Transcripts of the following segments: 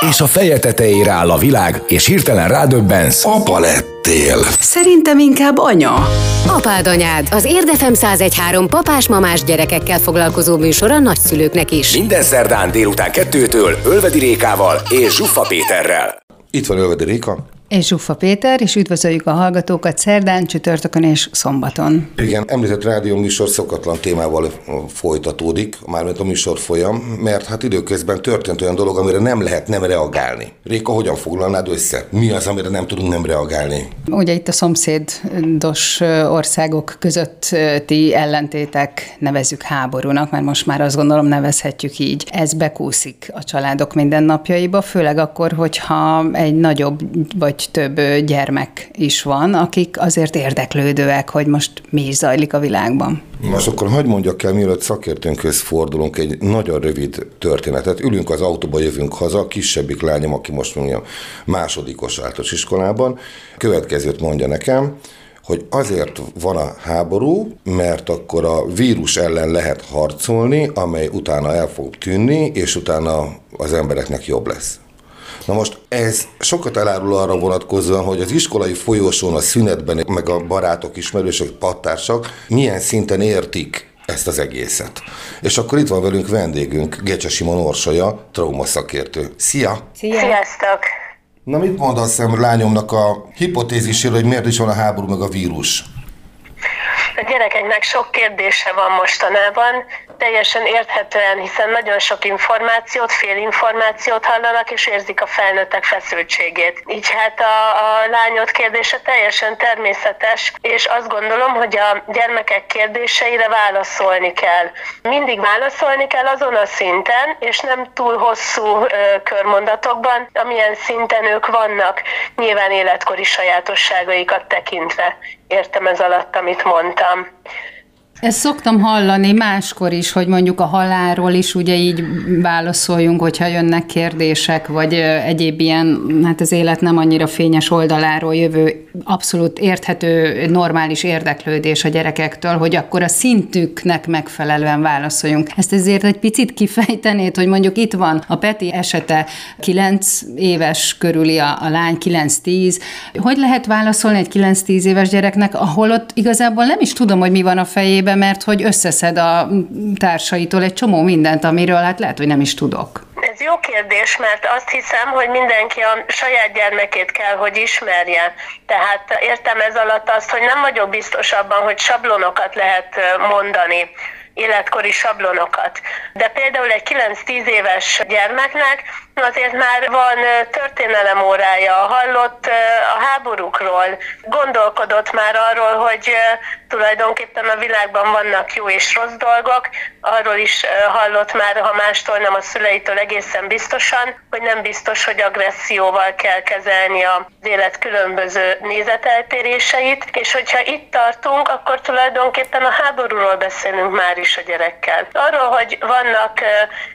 És a feje tetejére áll a világ, és hirtelen rádöbbensz. Apa lettél. Szerintem inkább anya. Apád anyád, az Érdefem 1013 papás-mamás gyerekekkel foglalkozó műsor a nagyszülőknek is. Minden szerdán délután kettőtől Ölvedi Rékával és Zsuffa Péterrel. Itt van Ölvedi Réka. És Zsuffa Péter, és üdvözöljük a hallgatókat szerdán, csütörtökön és szombaton. Igen, említett rádió műsor szokatlan témával folytatódik, mármint a műsor folyam, mert hát időközben történt olyan dolog, amire nem lehet nem reagálni. Réka, hogyan foglalnád össze? Mi az, amire nem tudunk nem reagálni? Ugye itt a szomszédos országok közötti ellentétek nevezzük háborúnak, mert most már azt gondolom nevezhetjük így. Ez bekúszik a családok mindennapjaiba, főleg akkor, hogyha egy nagyobb vagy több gyermek is van, akik azért érdeklődőek, hogy most mi is zajlik a világban. Most akkor hagyd mondjak el, mielőtt szakértőnkhöz fordulunk, egy nagyon rövid történetet. Ülünk az autóba, jövünk haza, a kisebbik lányom, aki most mondja másodikos általános iskolában, következőt mondja nekem, hogy azért van a háború, mert akkor a vírus ellen lehet harcolni, amely utána el fog tűnni, és utána az embereknek jobb lesz. Na most ez sokat elárul arra vonatkozóan, hogy az iskolai folyosón, a szünetben, meg a barátok, ismerősök, pattársak milyen szinten értik ezt az egészet. És akkor itt van velünk vendégünk, Gecse Simon Orsolya, traumaszakértő. Szia! Szia! Sziasztok! Na mit mondasz lányomnak a hipotéziséről, hogy miért is van a háború meg a vírus? A gyerekeknek sok kérdése van mostanában, teljesen érthetően, hiszen nagyon sok információt, félinformációt hallanak, és érzik a felnőttek feszültségét. Így hát a, a lányod kérdése teljesen természetes, és azt gondolom, hogy a gyermekek kérdéseire válaszolni kell. Mindig válaszolni kell azon a szinten, és nem túl hosszú ö, körmondatokban, amilyen szinten ők vannak, nyilván életkori sajátosságaikat tekintve. Értem ez alatt, amit mondtam. Ezt szoktam hallani máskor is, hogy mondjuk a halálról is ugye így válaszoljunk, hogyha jönnek kérdések, vagy egyéb ilyen, hát az élet nem annyira fényes oldaláról jövő, abszolút érthető, normális érdeklődés a gyerekektől, hogy akkor a szintüknek megfelelően válaszoljunk. Ezt ezért egy picit kifejtenéd, hogy mondjuk itt van a Peti esete 9 éves körüli a, a lány, 9-10. Hogy lehet válaszolni egy 9-10 éves gyereknek, ahol ott igazából nem is tudom, hogy mi van a fejében, fejébe, mert hogy összeszed a társaitól egy csomó mindent, amiről hát lehet, hogy nem is tudok. Ez jó kérdés, mert azt hiszem, hogy mindenki a saját gyermekét kell, hogy ismerje. Tehát értem ez alatt azt, hogy nem vagyok biztos abban, hogy sablonokat lehet mondani életkori sablonokat. De például egy 9-10 éves gyermeknek azért már van történelem órája, hallott a háborúkról, gondolkodott már arról, hogy tulajdonképpen a világban vannak jó és rossz dolgok, arról is hallott már, ha mástól nem a szüleitől egészen biztosan, hogy nem biztos, hogy agresszióval kell kezelni az élet különböző nézeteltéréseit, és hogyha itt tartunk, akkor tulajdonképpen a háborúról beszélünk már is a gyerekkel. Arról, hogy vannak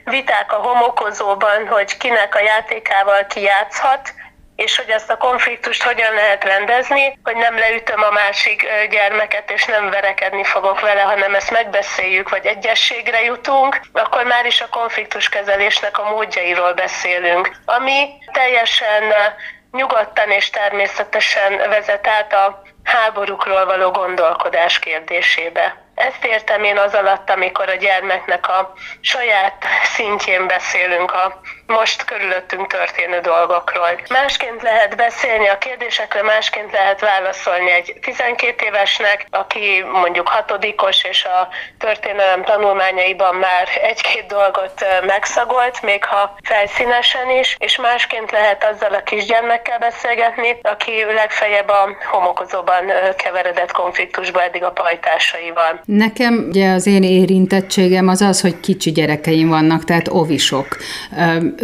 viták a homokozóban, hogy kinek a játékával ki játszhat, és hogy ezt a konfliktust hogyan lehet rendezni, hogy nem leütöm a másik gyermeket, és nem verekedni fogok vele, hanem ezt megbeszéljük, vagy egyességre jutunk, akkor már is a konfliktus kezelésnek a módjairól beszélünk. Ami teljesen nyugodtan és természetesen vezet át a háborúkról való gondolkodás kérdésébe. Ezt értem én az alatt, amikor a gyermeknek a saját szintjén beszélünk a most körülöttünk történő dolgokról. Másként lehet beszélni a kérdésekre, másként lehet válaszolni egy 12 évesnek, aki mondjuk hatodikos, és a történelem tanulmányaiban már egy-két dolgot megszagolt, még ha felszínesen is, és másként lehet azzal a kisgyermekkel beszélgetni, aki legfeljebb a homokozóban keveredett konfliktusba eddig a pajtásaival. Nekem ugye az én érintettségem az az, hogy kicsi gyerekeim vannak, tehát ovisok.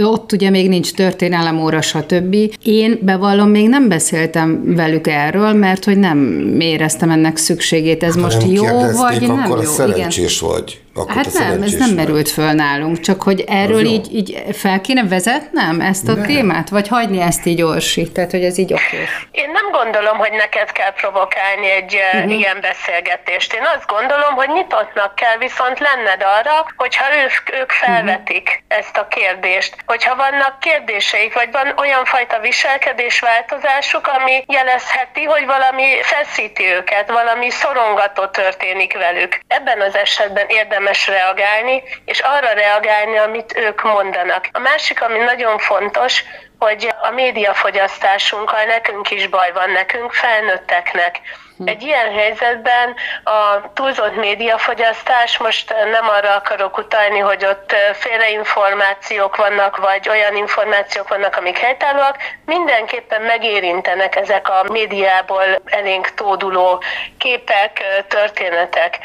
Ott ugye még nincs történelem óra, stb. Én bevallom, még nem beszéltem velük erről, mert hogy nem éreztem ennek szükségét. Ez hát, most jó, vagy nem akkor jó? szerencsés Igen. vagy Akkor Hát nem, ez nem merült föl nálunk, csak hogy erről így, így fel kéne vezetnem ezt a nem. témát, vagy hagyni ezt így Orsi, tehát hogy ez így oké. Én nem gondolom, hogy neked kell provokálni egy uh-huh. ilyen beszélgetést. Én azt gondolom, hogy nyitottnak kell viszont lenned arra, hogyha ők, ők felvetik uh-huh. ezt a kérdést. Hogyha vannak kérdéseik, vagy van olyan fajta viselkedésváltozásuk, ami jelezheti, hogy valami feszíti őket, valami szorongató történik velük. Ebben az esetben érdemes érdemes reagálni, és arra reagálni, amit ők mondanak. A másik, ami nagyon fontos, hogy a médiafogyasztásunkkal nekünk is baj van, nekünk felnőtteknek. Egy ilyen helyzetben a túlzott médiafogyasztás, most nem arra akarok utalni, hogy ott félreinformációk vannak, vagy olyan információk vannak, amik helytállóak, mindenképpen megérintenek ezek a médiából elénk tóduló képek, történetek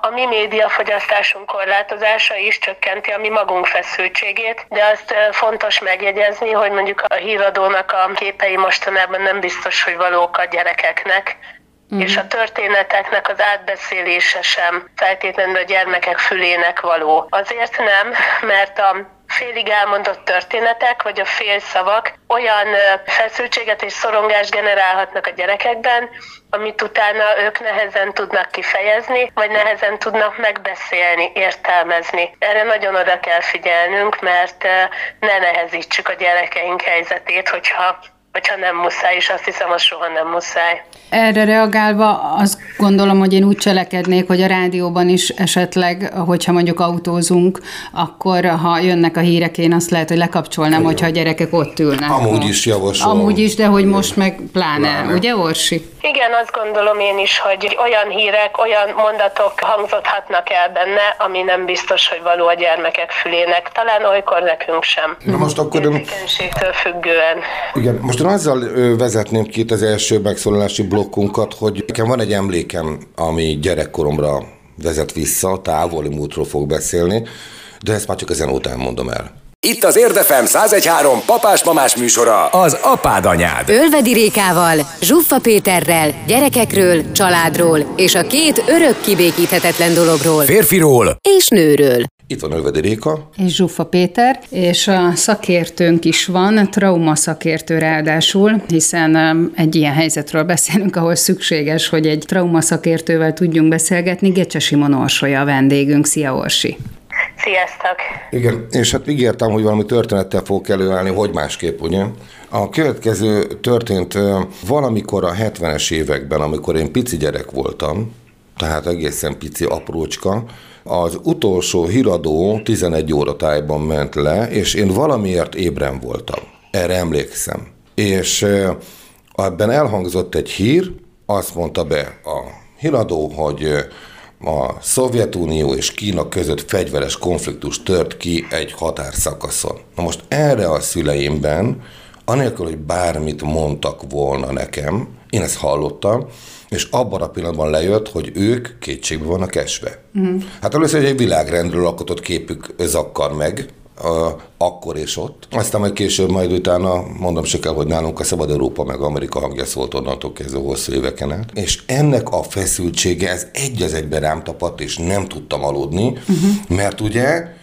a mi médiafogyasztásunk korlátozása is csökkenti a mi magunk feszültségét, de azt fontos megjegyezni, hogy mondjuk a híradónak a képei mostanában nem biztos, hogy valók a gyerekeknek, Uh-huh. És a történeteknek az átbeszélése sem feltétlenül a gyermekek fülének való. Azért nem, mert a félig elmondott történetek, vagy a félszavak olyan feszültséget és szorongást generálhatnak a gyerekekben, amit utána ők nehezen tudnak kifejezni, vagy nehezen tudnak megbeszélni, értelmezni. Erre nagyon oda kell figyelnünk, mert ne nehezítsük a gyerekeink helyzetét, hogyha hogyha nem muszáj, és azt hiszem, az soha nem muszáj. Erre reagálva azt gondolom, hogy én úgy cselekednék, hogy a rádióban is esetleg, hogyha mondjuk autózunk, akkor ha jönnek a hírek, én azt lehet, hogy lekapcsolnám, hogyha a gyerekek ott ülnek. Amúgy is javasol. Amúgy is, de hogy most meg pláne, pláne. ugye Orsi? Igen, azt gondolom én is, hogy olyan hírek, olyan mondatok hangzhatnak el benne, ami nem biztos, hogy való a gyermekek fülének. Talán olykor nekünk sem. Na most akkor... függően. Igen, most azzal vezetném ki az első megszólalási blokkunkat, hogy nekem van egy emlékem, ami gyerekkoromra vezet vissza, távoli múltról fog beszélni, de ezt már csak ezen után mondom el. Itt az Érdefem 1013 papás-mamás műsora, az apád anyád. Ölvedi Rékával, Zsuffa Péterrel, gyerekekről, családról és a két örök kibékíthetetlen dologról. Férfiról és nőről. Itt van Ölvedi Réka. És Zsuffa Péter, és a szakértőnk is van, trauma szakértő ráadásul, hiszen um, egy ilyen helyzetről beszélünk, ahol szükséges, hogy egy trauma szakértővel tudjunk beszélgetni. Gecse Simon Orsolya a vendégünk. Szia Orsi! Sziasztok! Igen, és hát ígértem, hogy valami történettel fogok előállni, hogy másképp, ugye? A következő történt valamikor a 70-es években, amikor én pici gyerek voltam, tehát egészen pici aprócska, az utolsó híradó 11 óra tájban ment le, és én valamiért ébren voltam. Erre emlékszem. És ebben elhangzott egy hír, azt mondta be a híradó, hogy a Szovjetunió és Kína között fegyveres konfliktus tört ki egy határszakaszon. Na most erre a szüleimben, anélkül, hogy bármit mondtak volna nekem, én ezt hallottam, és abban a pillanatban lejött, hogy ők kétségbe vannak esve. Mm. Hát először egy világrendről alkotott képük zakkar meg, akkor és ott. Aztán majd később, majd utána mondom se kell, hogy nálunk a Szabad Európa meg Amerika hangja szólt onnantól kezdve hosszú éveken át. És ennek a feszültsége, ez egy az egyben rám tapadt, és nem tudtam aludni, uh-huh. mert ugye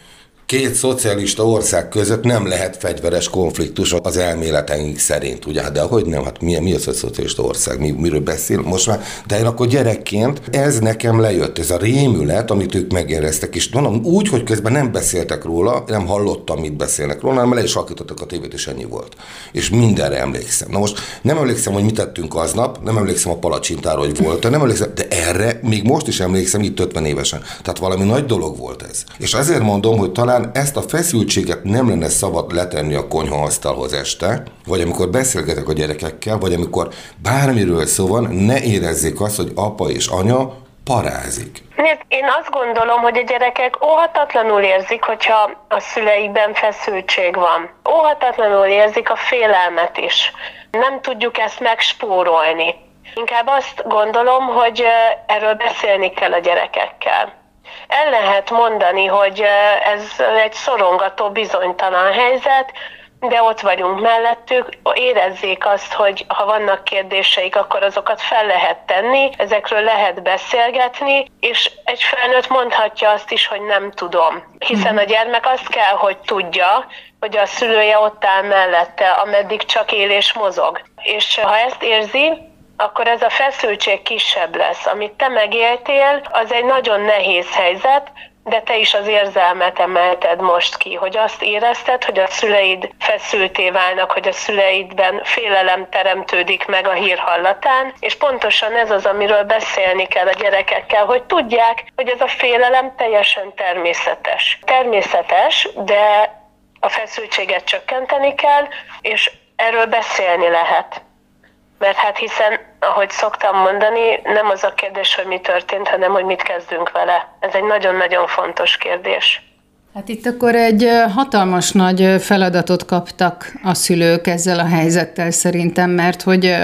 két szocialista ország között nem lehet fegyveres konfliktus az elméleteink szerint, ugye? De hogy nem, hát mi, mi az a szocialista ország, mi, miről beszél most már? De én akkor gyerekként ez nekem lejött, ez a rémület, amit ők megéreztek, és mondom, úgy, hogy közben nem beszéltek róla, nem hallottam, mit beszélnek róla, hanem le is a tévét, és ennyi volt. És mindenre emlékszem. Na most nem emlékszem, hogy mit tettünk aznap, nem emlékszem a palacsintára, hogy volt, nem emlékszem, de erre még most is emlékszem, itt 50 évesen. Tehát valami nagy dolog volt ez. És ezért mondom, hogy talán talán ezt a feszültséget nem lenne szabad letenni a konyhaasztalhoz este, vagy amikor beszélgetek a gyerekekkel, vagy amikor bármiről szó van, ne érezzék azt, hogy apa és anya parázik. Én azt gondolom, hogy a gyerekek óhatatlanul érzik, hogyha a szüleikben feszültség van. Óhatatlanul érzik a félelmet is. Nem tudjuk ezt megspórolni. Inkább azt gondolom, hogy erről beszélni kell a gyerekekkel el lehet mondani, hogy ez egy szorongató, bizonytalan helyzet, de ott vagyunk mellettük, érezzék azt, hogy ha vannak kérdéseik, akkor azokat fel lehet tenni, ezekről lehet beszélgetni, és egy felnőtt mondhatja azt is, hogy nem tudom. Hiszen a gyermek azt kell, hogy tudja, hogy a szülője ott áll mellette, ameddig csak él és mozog. És ha ezt érzi, akkor ez a feszültség kisebb lesz. Amit te megéltél, az egy nagyon nehéz helyzet, de te is az érzelmet emelted most ki, hogy azt érezted, hogy a szüleid feszülté válnak, hogy a szüleidben félelem teremtődik meg a hír hallatán, és pontosan ez az, amiről beszélni kell a gyerekekkel, hogy tudják, hogy ez a félelem teljesen természetes. Természetes, de a feszültséget csökkenteni kell, és erről beszélni lehet. Mert hát hiszen, ahogy szoktam mondani, nem az a kérdés, hogy mi történt, hanem hogy mit kezdünk vele. Ez egy nagyon-nagyon fontos kérdés. Hát itt akkor egy hatalmas nagy feladatot kaptak a szülők ezzel a helyzettel szerintem, mert hogy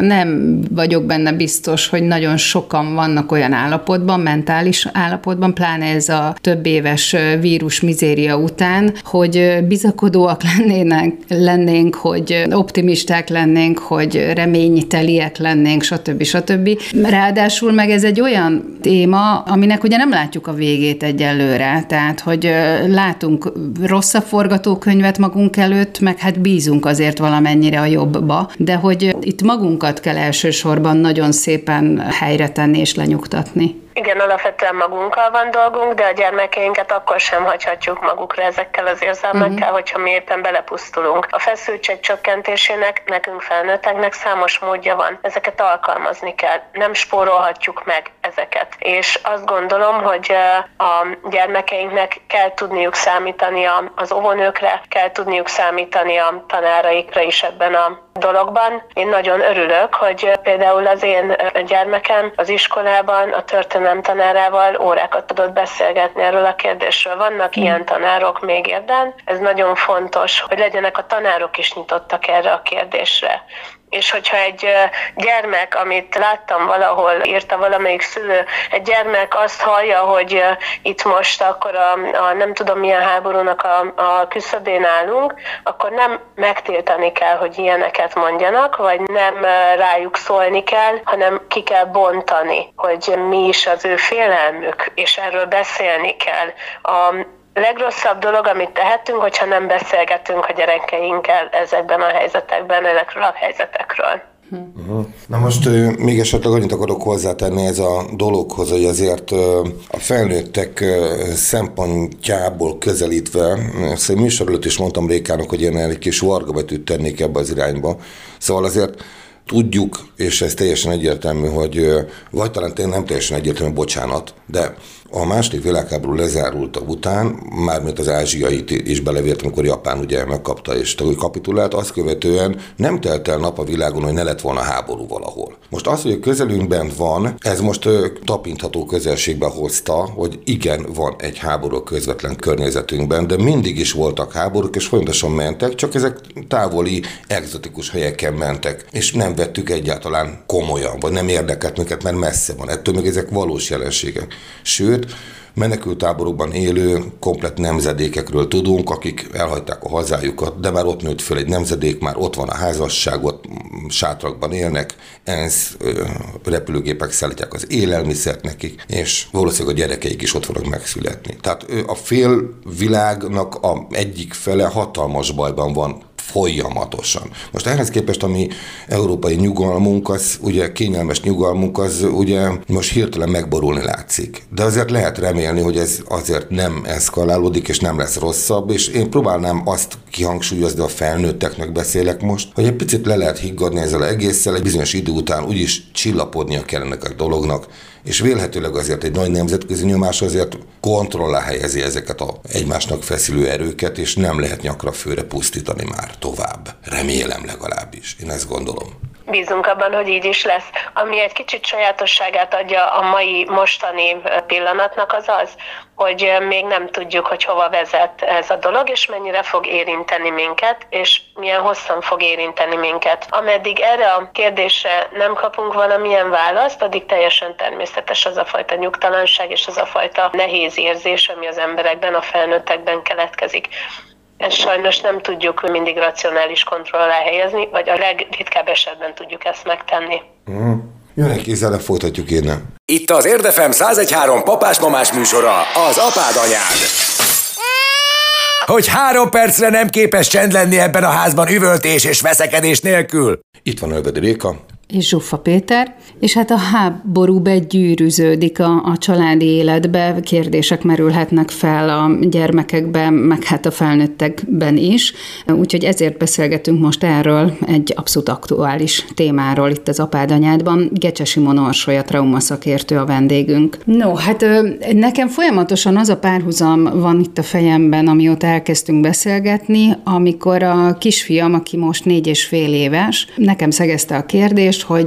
nem vagyok benne biztos, hogy nagyon sokan vannak olyan állapotban, mentális állapotban, pláne ez a több éves vírus mizéria után, hogy bizakodóak lennének, lennénk, hogy optimisták lennénk, hogy reményteliek lennénk, stb. stb. Ráadásul meg ez egy olyan téma, aminek ugye nem látjuk a végét egyelőre, tehát hogy látunk rossz a forgatókönyvet magunk előtt, meg hát bízunk azért valamennyire a jobbba, de hogy itt magunkat kell elsősorban nagyon szépen helyre tenni és lenyugtatni. Igen, alapvetően magunkkal van dolgunk, de a gyermekeinket akkor sem hagyhatjuk magukra ezekkel az érzelmekkel, uh-huh. hogyha mi éppen belepusztulunk. A feszültség csökkentésének nekünk felnőtteknek számos módja van. Ezeket alkalmazni kell. Nem spórolhatjuk meg ezeket. És azt gondolom, hogy a gyermekeinknek kell tudniuk számítani az óvónőkre, kell tudniuk számítani a tanáraikra is ebben a dologban. Én nagyon örülök, hogy például az én gyermekem az iskolában a történelem tanárával órákat tudott beszélgetni erről a kérdésről. Vannak mm. ilyen tanárok még érden. Ez nagyon fontos, hogy legyenek a tanárok is nyitottak erre a kérdésre és hogyha egy gyermek, amit láttam valahol, írta valamelyik szülő, egy gyermek azt hallja, hogy itt most akkor a, a nem tudom milyen háborúnak a, a küszöbén állunk, akkor nem megtiltani kell, hogy ilyeneket mondjanak, vagy nem rájuk szólni kell, hanem ki kell bontani, hogy mi is az ő félelmük, és erről beszélni kell. A, legrosszabb dolog, amit tehetünk, hogyha nem beszélgetünk a gyerekeinkkel ezekben a helyzetekben, ezekről a helyzetekről. Uh-huh. Na most még esetleg annyit akarok hozzátenni ez a dologhoz, hogy azért a felnőttek szempontjából közelítve, ezt egy műsor előtt is mondtam Rékának, hogy én egy kis vargabetűt tennék ebbe az irányba. Szóval azért tudjuk, és ez teljesen egyértelmű, hogy vagy talán tényleg nem teljesen egyértelmű, bocsánat, de a második világháború lezárulta után, mármint az ázsiait is belevért, amikor Japán ugye megkapta és kapitulált, azt követően nem telt el nap a világon, hogy ne lett volna háború valahol. Most az, hogy a közelünkben van, ez most tapintható közelségbe hozta, hogy igen, van egy háború közvetlen környezetünkben, de mindig is voltak háborúk, és folyamatosan mentek, csak ezek távoli, egzotikus helyeken mentek, és nem vettük egyáltalán komolyan, vagy nem érdekelt minket, mert messze van. Ettől még ezek valós jelenségek. Sőt, menekültáborokban élő komplet nemzedékekről tudunk, akik elhagyták a hazájukat, de már ott nőtt föl egy nemzedék, már ott van a házasság, ott sátrakban élnek, ENSZ repülőgépek szállítják az élelmiszert nekik, és valószínűleg a gyerekeik is ott fognak megszületni. Tehát a fél világnak a egyik fele hatalmas bajban van folyamatosan. Most ehhez képest a mi európai nyugalmunk, az ugye kényelmes nyugalmunk, az ugye most hirtelen megborulni látszik. De azért lehet remélni, hogy ez azért nem eszkalálódik, és nem lesz rosszabb, és én próbálnám azt kihangsúlyozni, a felnőtteknek beszélek most, hogy egy picit le lehet higgadni ezzel egésszel, egy bizonyos idő után úgyis csillapodnia kellene a dolognak, és vélhetőleg azért egy nagy nemzetközi nyomás azért kontrollá helyezi ezeket a egymásnak feszülő erőket, és nem lehet nyakra főre pusztítani már tovább. Remélem legalábbis. Én ezt gondolom. Bízunk abban, hogy így is lesz. Ami egy kicsit sajátosságát adja a mai mostani pillanatnak az az, hogy még nem tudjuk, hogy hova vezet ez a dolog, és mennyire fog érinteni minket, és milyen hosszan fog érinteni minket. Ameddig erre a kérdésre nem kapunk valamilyen választ, addig teljesen természetes az a fajta nyugtalanság és az a fajta nehéz érzés, ami az emberekben, a felnőttekben keletkezik ezt sajnos nem tudjuk mindig racionális kontroll helyezni, vagy a legritkább esetben tudjuk ezt megtenni. Uh-huh. Jön egy kézzel, folytatjuk innen. Itt az Érdefem 1013 papás-mamás műsora, az apád anyád. Hogy három percre nem képes csend lenni ebben a házban üvöltés és veszekedés nélkül. Itt van Ölvedi Réka és Zsuffa Péter, és hát a háború begyűrűződik a, a családi életbe, kérdések merülhetnek fel a gyermekekben, meg hát a felnőttekben is, úgyhogy ezért beszélgetünk most erről egy abszolút aktuális témáról itt az apádanyádban. Gecse Simon Orsolya, traumaszakértő a vendégünk. No, hát nekem folyamatosan az a párhuzam van itt a fejemben, amióta elkezdtünk beszélgetni, amikor a kisfiam, aki most négy és fél éves, nekem szegezte a kérdést, hogy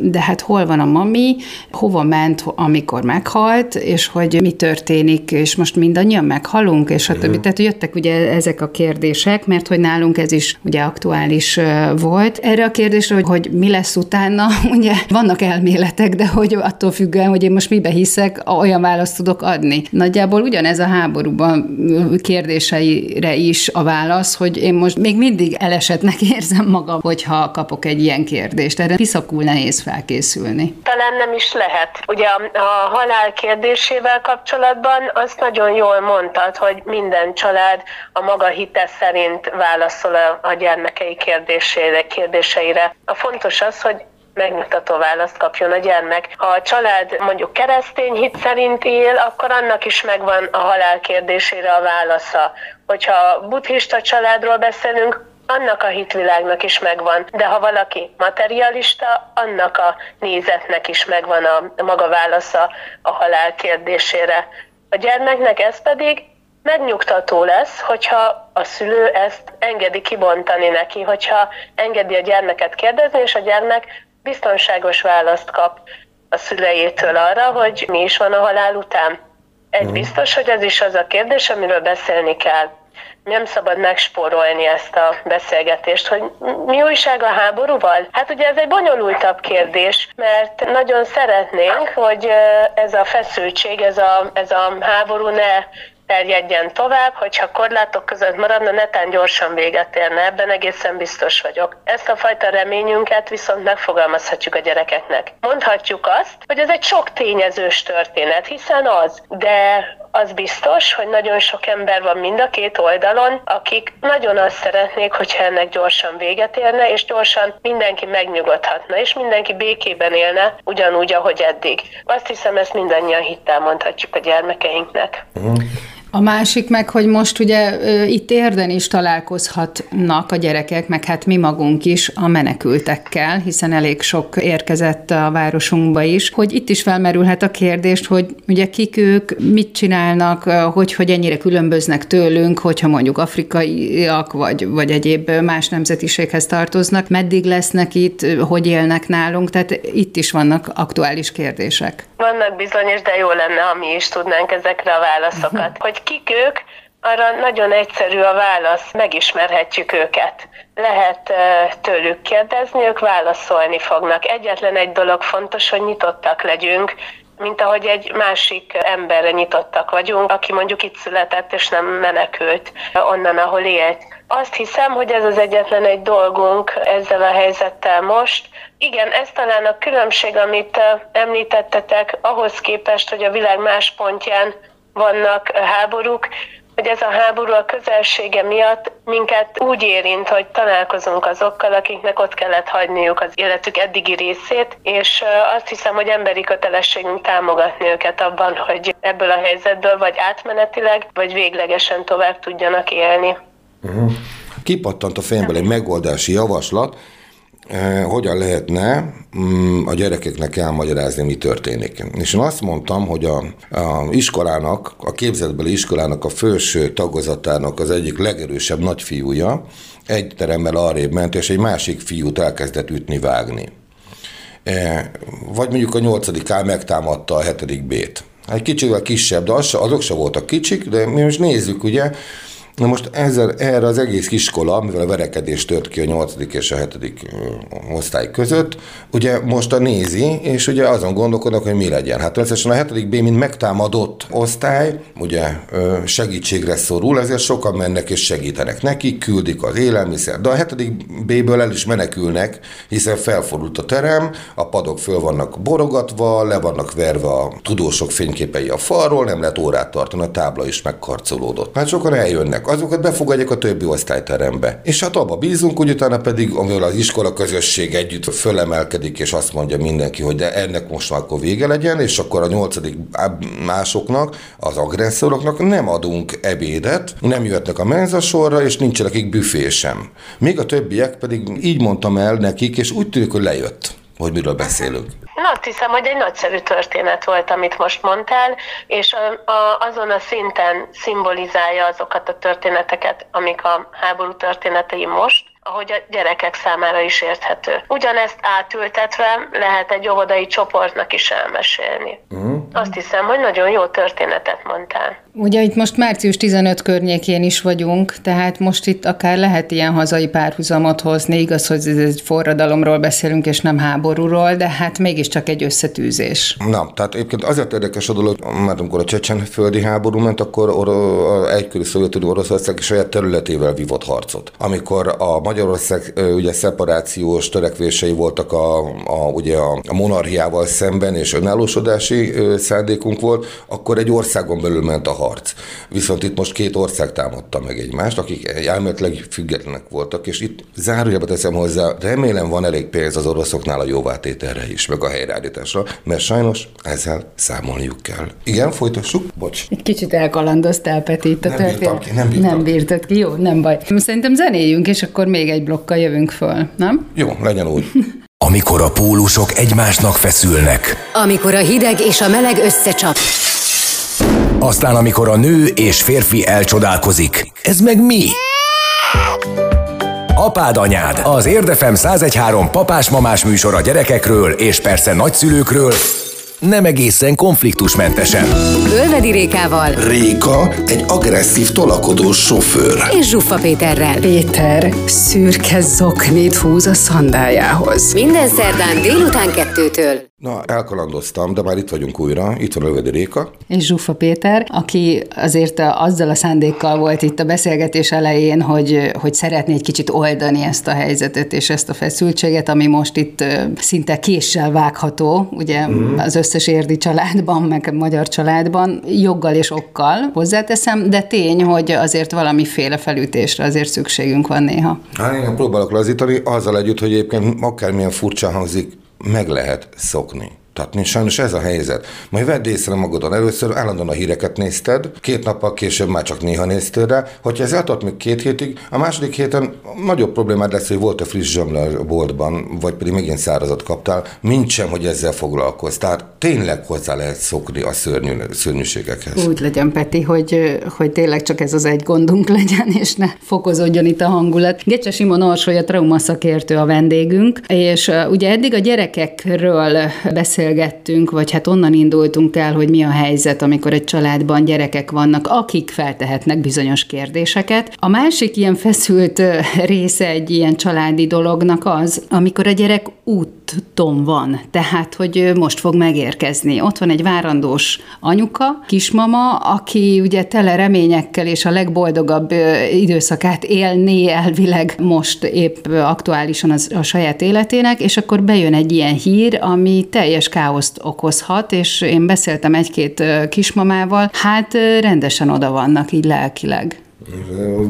de hát hol van a mami, hova ment, amikor meghalt, és hogy mi történik, és most mindannyian meghalunk, és stb. Uh-huh. Tehát jöttek ugye ezek a kérdések, mert hogy nálunk ez is ugye aktuális volt. Erre a kérdésre, hogy, hogy mi lesz utána, ugye vannak elméletek, de hogy attól függően, hogy én most mibe hiszek, olyan választ tudok adni. Nagyjából ugyanez a háborúban kérdéseire is a válasz, hogy én most még mindig elesetnek érzem magam, hogyha kapok egy ilyen kérdést. Erre piszakul nehéz felkészülni. Talán nem is lehet. Ugye a, a halál kérdésével kapcsolatban azt nagyon jól mondtad, hogy minden család a maga hite szerint válaszol a, a gyermekei kérdésére, kérdéseire. A fontos az, hogy megnyugtató választ kapjon a gyermek. Ha a család mondjuk keresztény hit szerint él, akkor annak is megvan a halál kérdésére a válasza. Hogyha buddhista családról beszélünk, annak a hitvilágnak is megvan, de ha valaki materialista, annak a nézetnek is megvan a maga válasza a halál kérdésére. A gyermeknek ez pedig megnyugtató lesz, hogyha a szülő ezt engedi kibontani neki, hogyha engedi a gyermeket kérdezni, és a gyermek biztonságos választ kap a szülejétől arra, hogy mi is van a halál után. Egy biztos, hogy ez is az a kérdés, amiről beszélni kell nem szabad megspórolni ezt a beszélgetést, hogy mi újság a háborúval? Hát ugye ez egy bonyolultabb kérdés, mert nagyon szeretnénk, hogy ez a feszültség, ez a, ez a háború ne terjedjen tovább, hogyha korlátok között maradna, netán gyorsan véget érne, ebben egészen biztos vagyok. Ezt a fajta reményünket viszont megfogalmazhatjuk a gyerekeknek. Mondhatjuk azt, hogy ez egy sok tényezős történet, hiszen az, de az biztos, hogy nagyon sok ember van mind a két oldalon, akik nagyon azt szeretnék, hogyha ennek gyorsan véget érne, és gyorsan mindenki megnyugodhatna, és mindenki békében élne, ugyanúgy, ahogy eddig. Azt hiszem, ezt mindannyian hittel mondhatjuk a gyermekeinknek. Uh-huh. A másik meg, hogy most ugye itt érden is találkozhatnak a gyerekek, meg hát mi magunk is a menekültekkel, hiszen elég sok érkezett a városunkba is, hogy itt is felmerülhet a kérdést, hogy ugye kik ők, mit csinálnak, hogy, hogy ennyire különböznek tőlünk, hogyha mondjuk afrikaiak, vagy, vagy egyéb más nemzetiséghez tartoznak, meddig lesznek itt, hogy élnek nálunk, tehát itt is vannak aktuális kérdések. Vannak bizonyos, de jó lenne, ha mi is tudnánk ezekre a válaszokat. Hogy kik ők, arra nagyon egyszerű a válasz, megismerhetjük őket. Lehet tőlük kérdezni, ők válaszolni fognak. Egyetlen egy dolog fontos, hogy nyitottak legyünk, mint ahogy egy másik emberre nyitottak vagyunk, aki mondjuk itt született és nem menekült onnan, ahol élt. Azt hiszem, hogy ez az egyetlen egy dolgunk ezzel a helyzettel most. Igen, ez talán a különbség, amit említettetek, ahhoz képest, hogy a világ más pontján vannak háborúk, hogy ez a háború a közelsége miatt minket úgy érint, hogy találkozunk azokkal, akiknek ott kellett hagyniuk az életük eddigi részét, és azt hiszem, hogy emberi kötelességünk támogatni őket abban, hogy ebből a helyzetből vagy átmenetileg, vagy véglegesen tovább tudjanak élni. Uh-huh. Kipattant a fejemből egy megoldási javaslat, hogyan lehetne mm, a gyerekeknek elmagyarázni, mi történik. És én azt mondtam, hogy a, a iskolának, a képzetbeli iskolának a felső tagozatának az egyik legerősebb nagyfiúja egy teremmel arrébb ment, és egy másik fiút elkezdett ütni, vágni. Eh, vagy mondjuk a nyolcadik A megtámadta a hetedik B-t. Egy kicsivel kisebb, de az, azok se voltak kicsik, de mi most nézzük, ugye, Na most ezzel, erre az egész iskola, mivel a verekedés tört ki a 8. és a 7. osztály között, ugye most a nézi, és ugye azon gondolkodnak, hogy mi legyen. Hát összesen a 7. B, mint megtámadott osztály, ugye segítségre szorul, ezért sokan mennek és segítenek neki, küldik az élelmiszer. De a 7. B-ből el is menekülnek, hiszen felfordult a terem, a padok föl vannak borogatva, le vannak verve a tudósok fényképei a falról, nem lehet órát tartani, a tábla is megkarcolódott. Hát sokan eljönnek, azokat befogadják a többi osztályterembe. És hát abba bízunk, hogy utána pedig, amivel az iskola közösség együtt fölemelkedik, és azt mondja mindenki, hogy de ennek most már akkor vége legyen, és akkor a nyolcadik másoknak, az agresszoroknak nem adunk ebédet, nem jöhetnek a menzasorra, és nincs nekik büfé sem. Még a többiek pedig így mondtam el nekik, és úgy tűnik, hogy lejött hogy miről beszélünk. Na, azt hiszem, hogy egy nagyszerű történet volt, amit most mondtál, és a, a, azon a szinten szimbolizálja azokat a történeteket, amik a háború történetei most, ahogy a gyerekek számára is érthető. Ugyanezt átültetve lehet egy óvodai csoportnak is elmesélni. Uh-huh. Azt hiszem, hogy nagyon jó történetet mondtál. Ugye itt most március 15 környékén is vagyunk, tehát most itt akár lehet ilyen hazai párhuzamot hozni, igaz, hogy ez egy forradalomról beszélünk, és nem háborúról, de hát mégiscsak egy összetűzés. Na, tehát egyébként azért érdekes a dolog, mert amikor a csecsen földi háború ment, akkor or- egykori szovjetunió Oroszország saját területével vívott harcot. Amikor a Magyarország ugye szeparációs törekvései voltak a, a, ugye a monarchiával szemben, és önállósodási szándékunk volt, akkor egy országon belül ment a harc harc. Viszont itt most két ország támadta meg egymást, akik elméletileg függetlenek voltak, és itt zárójelbe teszem hozzá, remélem van elég pénz az oroszoknál a jóvátételre is, meg a helyreállításra, mert sajnos ezzel számolniuk kell. Igen, folytassuk? Bocs. Egy kicsit elkalandoztál, Peti, itt a nem bírtam ki, nem bírtam. Nem bírtad ki, jó, nem baj. Szerintem zenéljünk, és akkor még egy blokkal jövünk föl, nem? Jó, legyen úgy. Amikor a pólusok egymásnak feszülnek. Amikor a hideg és a meleg összecsap. Aztán amikor a nő és férfi elcsodálkozik. Ez meg mi? Apád anyád, az Érdefem 1013 papás-mamás műsor a gyerekekről és persze nagyszülőkről, nem egészen konfliktusmentesen. Ölvedi Rékával. Réka egy agresszív tolakodós sofőr. És Zsuffa Péterrel. Péter szürke zoknit húz a szandájához. Minden szerdán délután kettőtől. Na, elkalandoztam, de már itt vagyunk újra. Itt van Ölvedi Réka. És Zsuffa Péter, aki azért azzal a szándékkal volt itt a beszélgetés elején, hogy, hogy szeretné egy kicsit oldani ezt a helyzetet és ezt a feszültséget, ami most itt szinte késsel vágható, ugye mm. az összes érdi családban, meg magyar családban, joggal és okkal hozzáteszem, de tény, hogy azért valamiféle felütésre azért szükségünk van néha. Hát én próbálok lazítani, azzal együtt, hogy egyébként akármilyen furcsa hangzik, meg lehet szokni. Tehát sajnos ez a helyzet. Majd vedd észre magadon. Először állandóan a híreket nézted, két nappal később már csak néha néztél rá. Hogyha ez eltart még két hétig, a második héten nagyobb problémád lesz, hogy volt a friss zsömle a boltban, vagy pedig megint szárazat kaptál, mint sem, hogy ezzel foglalkozz. Tehát tényleg hozzá lehet szokni a szörnyű, szörnyűségekhez. Úgy legyen, Peti, hogy, hogy tényleg csak ez az egy gondunk legyen, és ne fokozódjon itt a hangulat. Gecse Simon Orsoly, a trauma szakértő a vendégünk, és uh, ugye eddig a gyerekekről beszél beszélgettünk, vagy hát onnan indultunk el, hogy mi a helyzet, amikor egy családban gyerekek vannak, akik feltehetnek bizonyos kérdéseket. A másik ilyen feszült része egy ilyen családi dolognak az, amikor a gyerek úton van, tehát, hogy most fog megérkezni. Ott van egy várandós anyuka, kismama, aki ugye tele reményekkel és a legboldogabb időszakát élné elvileg most épp aktuálisan az, a saját életének, és akkor bejön egy ilyen hír, ami teljes káoszt okozhat, és én beszéltem egy-két kismamával, hát rendesen oda vannak így lelkileg.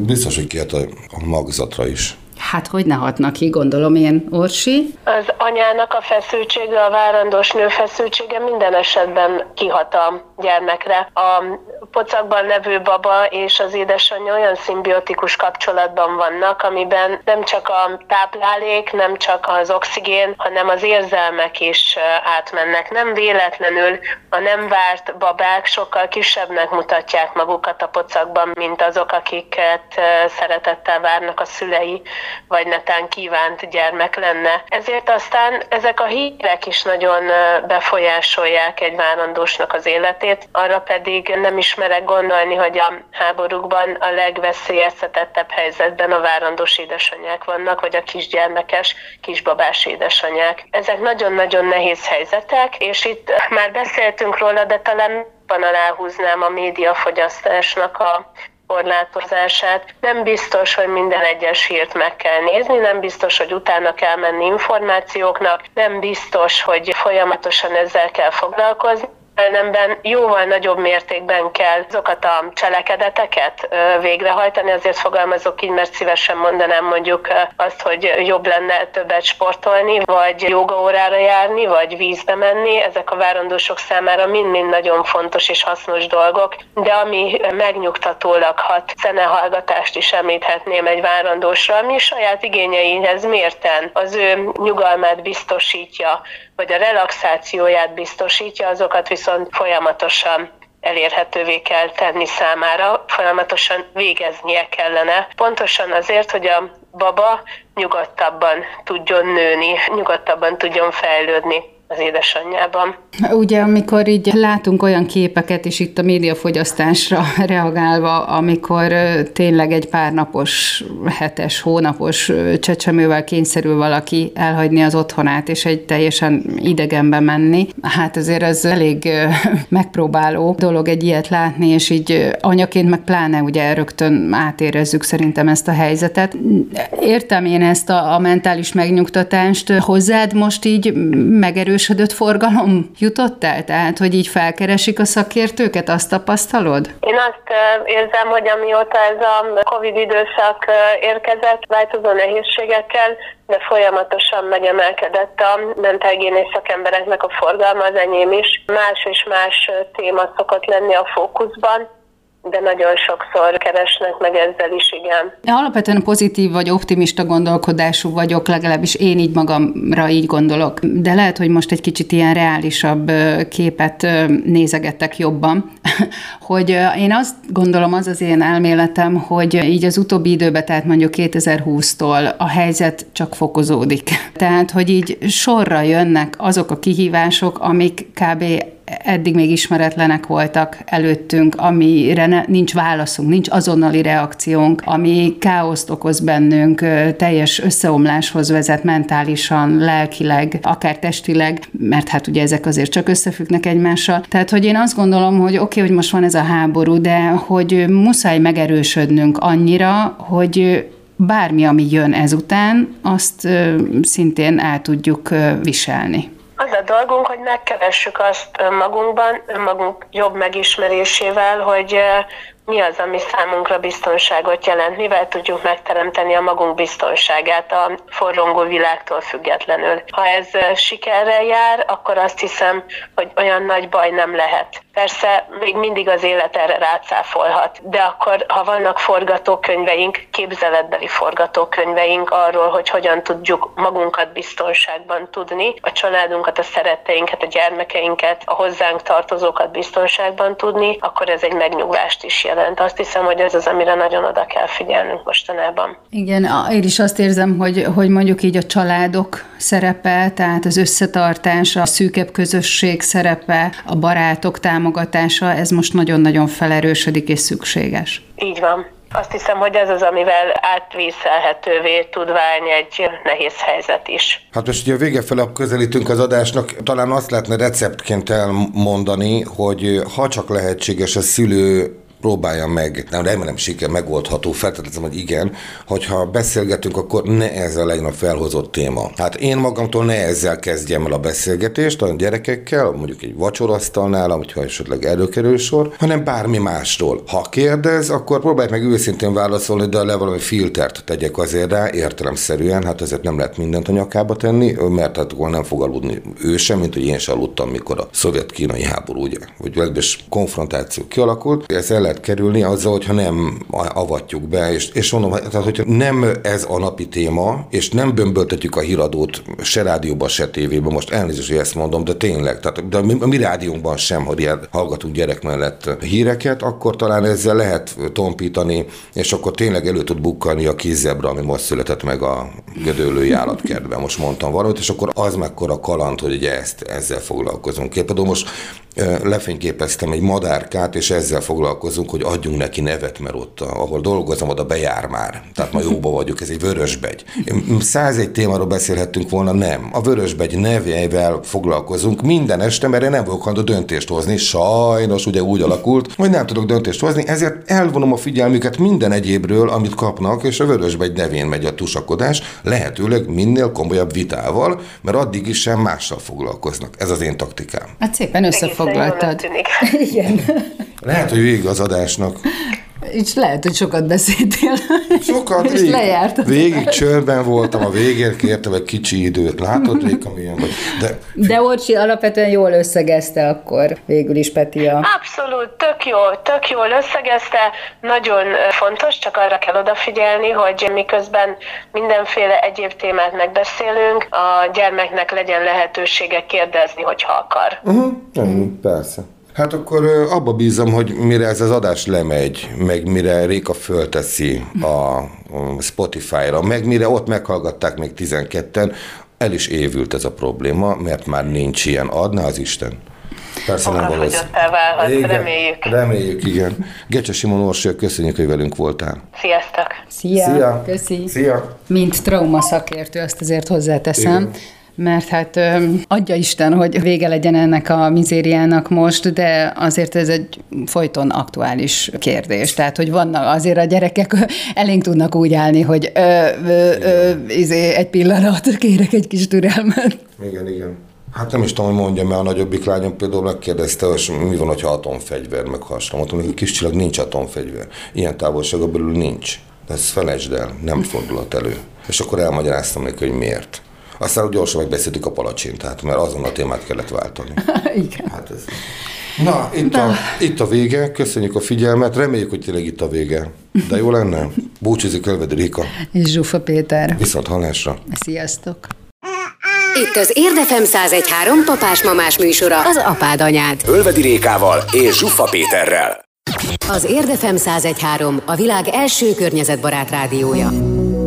Biztos, hogy a, a magzatra is. Hát hogy ne hatnak ki, gondolom én, Orsi? Az anyának a feszültsége, a várandós nő feszültsége minden esetben kihat a gyermekre. A pocakban levő baba és az édesanyja olyan szimbiotikus kapcsolatban vannak, amiben nem csak a táplálék, nem csak az oxigén, hanem az érzelmek is átmennek. Nem véletlenül a nem várt babák sokkal kisebbnek mutatják magukat a pocakban, mint azok, akiket szeretettel várnak a szülei vagy netán kívánt gyermek lenne. Ezért aztán ezek a hírek is nagyon befolyásolják egy várandósnak az életét, arra pedig nem is ismerek gondolni, hogy a háborúkban a legveszélyeztetettebb helyzetben a várandós édesanyák vannak, vagy a kisgyermekes, kisbabás édesanyák. Ezek nagyon-nagyon nehéz helyzetek, és itt már beszéltünk róla, de talán van aláhúznám a médiafogyasztásnak a korlátozását. Nem biztos, hogy minden egyes hírt meg kell nézni, nem biztos, hogy utána kell menni információknak, nem biztos, hogy folyamatosan ezzel kell foglalkozni ellenben jóval nagyobb mértékben kell azokat a cselekedeteket végrehajtani, azért fogalmazok így, mert szívesen mondanám mondjuk azt, hogy jobb lenne többet sportolni, vagy jogaórára járni, vagy vízbe menni. Ezek a várandósok számára mind-mind nagyon fontos és hasznos dolgok, de ami megnyugtatólag hat, zenehallgatást is említhetném egy várandósra, ami saját igényeihez mérten az ő nyugalmát biztosítja, vagy a relaxációját biztosítja, azokat viszont folyamatosan elérhetővé kell tenni számára, folyamatosan végeznie kellene. Pontosan azért, hogy a baba nyugodtabban tudjon nőni, nyugodtabban tudjon fejlődni az édesanyjában. Ugye, amikor így látunk olyan képeket, és itt a médiafogyasztásra reagálva, amikor tényleg egy pár napos, hetes, hónapos csecsemővel kényszerül valaki elhagyni az otthonát, és egy teljesen idegenbe menni, hát azért ez elég megpróbáló dolog egy ilyet látni, és így anyaként meg pláne ugye rögtön átérezzük szerintem ezt a helyzetet. Értem én ezt a, a mentális megnyugtatást. Hozzád most így megerősíteni megerősödött forgalom jutott el? Tehát, hogy így felkeresik a szakértőket, azt tapasztalod? Én azt érzem, hogy amióta ez a Covid időszak érkezett, változó nehézségekkel, de folyamatosan megemelkedett a mentálgénész szakembereknek a forgalma, az enyém is. Más és más téma szokott lenni a fókuszban de nagyon sokszor keresnek meg ezzel is, igen. Alapvetően pozitív vagy optimista gondolkodású vagyok, legalábbis én így magamra így gondolok, de lehet, hogy most egy kicsit ilyen reálisabb képet nézegettek jobban, hogy én azt gondolom, az az én elméletem, hogy így az utóbbi időben, tehát mondjuk 2020-tól a helyzet csak fokozódik. Tehát, hogy így sorra jönnek azok a kihívások, amik kb eddig még ismeretlenek voltak előttünk, amire ne, nincs válaszunk, nincs azonnali reakciónk, ami káoszt okoz bennünk, teljes összeomláshoz vezet mentálisan, lelkileg, akár testileg, mert hát ugye ezek azért csak összefüggnek egymással. Tehát, hogy én azt gondolom, hogy oké, okay, hogy most van ez a háború, de hogy muszáj megerősödnünk annyira, hogy bármi, ami jön ezután, azt szintén el tudjuk viselni. Az a dolgunk, hogy megkeressük azt önmagunkban, önmagunk jobb megismerésével, hogy mi az, ami számunkra biztonságot jelent, mivel tudjuk megteremteni a magunk biztonságát a forrongó világtól függetlenül. Ha ez sikerrel jár, akkor azt hiszem, hogy olyan nagy baj nem lehet. Persze még mindig az élet erre rácáfolhat, de akkor, ha vannak forgatókönyveink, képzeletbeli forgatókönyveink arról, hogy hogyan tudjuk magunkat biztonságban tudni, a családunkat, a szeretteinket, a gyermekeinket, a hozzánk tartozókat biztonságban tudni, akkor ez egy megnyugvást is jelent. Azt hiszem, hogy ez az, amire nagyon oda kell figyelnünk mostanában. Igen, én is azt érzem, hogy, hogy mondjuk így a családok szerepe, tehát az összetartás, a szűkebb közösség szerepe, a barátok támogatása, támogatása, ez most nagyon-nagyon felerősödik és szükséges. Így van. Azt hiszem, hogy ez az, amivel átvészelhetővé tud válni egy nehéz helyzet is. Hát most ugye a vége fele közelítünk az adásnak, talán azt lehetne receptként elmondani, hogy ha csak lehetséges a szülő próbálja meg, nem remélem siker megoldható, feltételezem, hogy igen, hogyha beszélgetünk, akkor ne ez a legnagyobb felhozott téma. Hát én magamtól ne ezzel kezdjem el a beszélgetést a gyerekekkel, mondjuk egy vacsorasztalnál, hogyha esetleg előkerül sor, hanem bármi másról. Ha kérdez, akkor próbálj meg őszintén válaszolni, de le valami filtert tegyek azért rá, értelemszerűen, hát ezért nem lehet mindent a nyakába tenni, mert hát akkor nem fog aludni ő sem, mint hogy én sem aludtam, mikor a szovjet-kínai háború, ugye, vagy konfrontáció kialakult. Ez el lehet kerülni azzal, hogyha nem avatjuk be, és, és mondom, tehát hogyha nem ez a napi téma, és nem bömböltetjük a híradót se rádióban, se tévében, most elnézést, hogy ezt mondom, de tényleg, tehát de a mi, a mi rádiónkban sem, hogy hallgatunk gyerek mellett híreket, akkor talán ezzel lehet tompítani, és akkor tényleg elő tud bukkani a kizzebra, ami most született meg a gödöllői állatkertben, most mondtam valamit, és akkor az mekkora kaland, hogy ugye ezt, ezzel foglalkozunk. Például most lefényképeztem egy madárkát, és ezzel foglalkozunk, hogy adjunk neki nevet, mert ott, ahol dolgozom, oda bejár már. Tehát ma jóba vagyok, ez egy vörösbegy. 101 témáról beszélhettünk volna, nem. A vörösbegy nevével foglalkozunk minden este, mert én nem vagyok hajlandó döntést hozni. Sajnos ugye úgy alakult, hogy nem tudok döntést hozni, ezért elvonom a figyelmüket minden egyébről, amit kapnak, és a vörösbegy nevén megy a tusakodás, lehetőleg minél komolyabb vitával, mert addig is sem mással foglalkoznak. Ez az én taktikám. Hát szépen összefoglaltad. Igen. Lehet, hogy vége az adásnak. És lehet, hogy sokat beszéltél. Sokat, és végig, lejárt. végig csörben voltam, a végén kértem egy kicsi időt. Látod, Réka, milyen vagy? De De Orsi alapvetően jól összegezte akkor végül is Peti a... Abszolút, tök jó, tök jól összegezte, nagyon fontos, csak arra kell odafigyelni, hogy miközben mindenféle egyéb témát megbeszélünk, a gyermeknek legyen lehetősége kérdezni, hogyha akar. uh-huh, ennyi, persze. Hát akkor abba bízom, hogy mire ez az adás lemegy, meg mire Réka fölteszi a Spotify-ra, meg mire ott meghallgatták még 12-en, el is évült ez a probléma, mert már nincs ilyen, adna az Isten. Persze nem valószínű. Igen, reméljük. Reméljük, igen. Gecse Simon Orsi, köszönjük, hogy velünk voltál. Sziasztok! Szia! Szia! Köszi! Szia! Mint trauma szakértő, azt azért hozzáteszem. Igen. Mert hát adja Isten, hogy vége legyen ennek a mizériának most, de azért ez egy folyton aktuális kérdés. Tehát, hogy vannak azért a gyerekek elénk tudnak úgy állni, hogy ö, ö, ö, izé, egy pillanat, kérek egy kis türelmet. Igen, igen. Hát nem is tudom, hogy mondjam, mert a nagyobbik lányom például megkérdezte, hogy mi van, hogyha atomfegyver, meg hasonló. Mondtam, hogy kis csillag nincs atomfegyver. Ilyen távolsága belül nincs. De ezt felejtsd el, nem fordulhat elő. És akkor elmagyaráztam neki, hogy miért. Aztán úgy gyorsan megbeszéltük a palacsintát, mert azon a témát kellett váltani. Igen. Hát ez... Na, itt a, itt a vége, köszönjük a figyelmet, reméljük, hogy tényleg itt a vége. De jó lenne? Búcsúzik Ölvedi Rika, És Zsufa Péter. viszont hallásra. Sziasztok! Itt az Érdefem 1013 papás-mamás műsora az apád anyád. Ölvedi Rékával és Zsuffa Péterrel. Az Érdefem 1013 a világ első környezetbarát rádiója.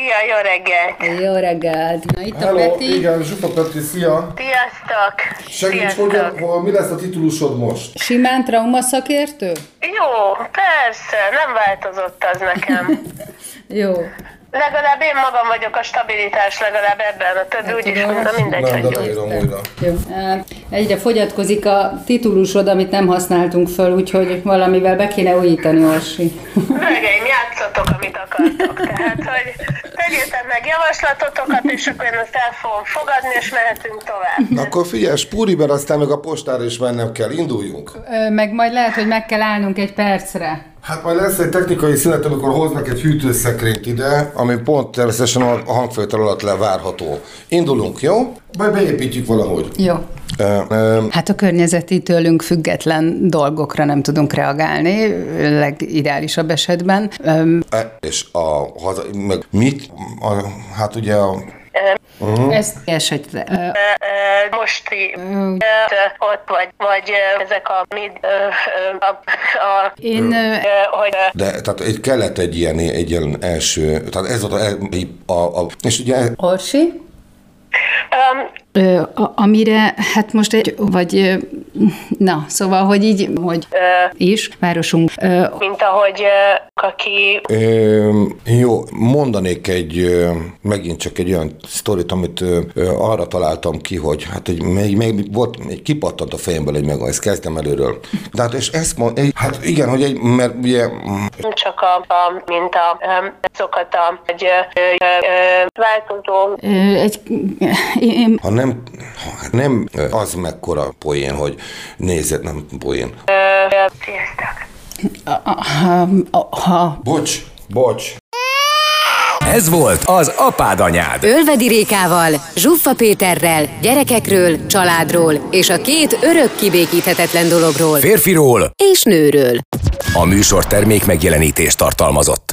Szia, jó reggelt! Jó reggelt! Na itt a Peti. igen, Zsufa Peti, szia! Sziasztok! Segíts, Sziasztok. hogy, hogy mi lesz a titulusod most? Simán trauma szakértő? Jó, persze, nem változott az nekem. Jó. Legalább én magam vagyok a stabilitás, legalább ebben, a többi úgyis tudom. minden mindegy, Nem, hogy de jó. leírom újra. Jó. Egyre fogyatkozik a titulusod, amit nem használtunk föl, úgyhogy valamivel be kéne újítani, Orsi. Öregeim, játszatok, amit akartok. Tehát, hogy tegyétek meg javaslatotokat, és akkor én azt el fogom fogadni, és mehetünk tovább. Na akkor figyelj, Spúriben aztán meg a postára is mennem kell, induljunk. Meg majd lehet, hogy meg kell állnunk egy percre. Hát majd lesz egy technikai szünet, amikor hoznak egy hűtőszekrényt ide, ami pont természetesen a hangfelvétel alatt levárható. Indulunk, jó? Majd beépítjük valahogy. Jó. Hát a környezeti tőlünk független dolgokra nem tudunk reagálni, legideálisabb esetben. És a haza, meg mit? A, hát ugye a, Ezt esetre. Ö, Most ö, ott vagy, vagy ezek a a, a, Én hogy de tehát egy kellett egy ilyen, egy ilyen első, tehát ez volt a, a, a és ugye Orsi? öm, Ö, a, amire, hát most egy, vagy, ö, na, szóval, hogy így, hogy is, városunk, ö, mint ahogy ö, aki Ö, jó, mondanék egy, ö, megint csak egy olyan sztorit, amit ö, ö, arra találtam ki, hogy hát egy, még, még volt, egy kipattant a fejemből egy meg, ezt kezdtem előről. De hát és ezt mond, egy, hát igen, hogy egy, mert ugye nem csak a, a mint a, azokat a hogy, ö, ö, ö, változó ö, egy, én, ha nem, ha nem az mekkora poén, hogy nézed, nem poén. sziasztok. ha, Bocs, bocs. Ez volt az Apád Anyád. Ölvedi Rékával, Zsuffa Péterrel, gyerekekről, családról és a két örök kibékíthetetlen dologról. Férfiról és nőről. a műsor termék megjelenítést tartalmazott.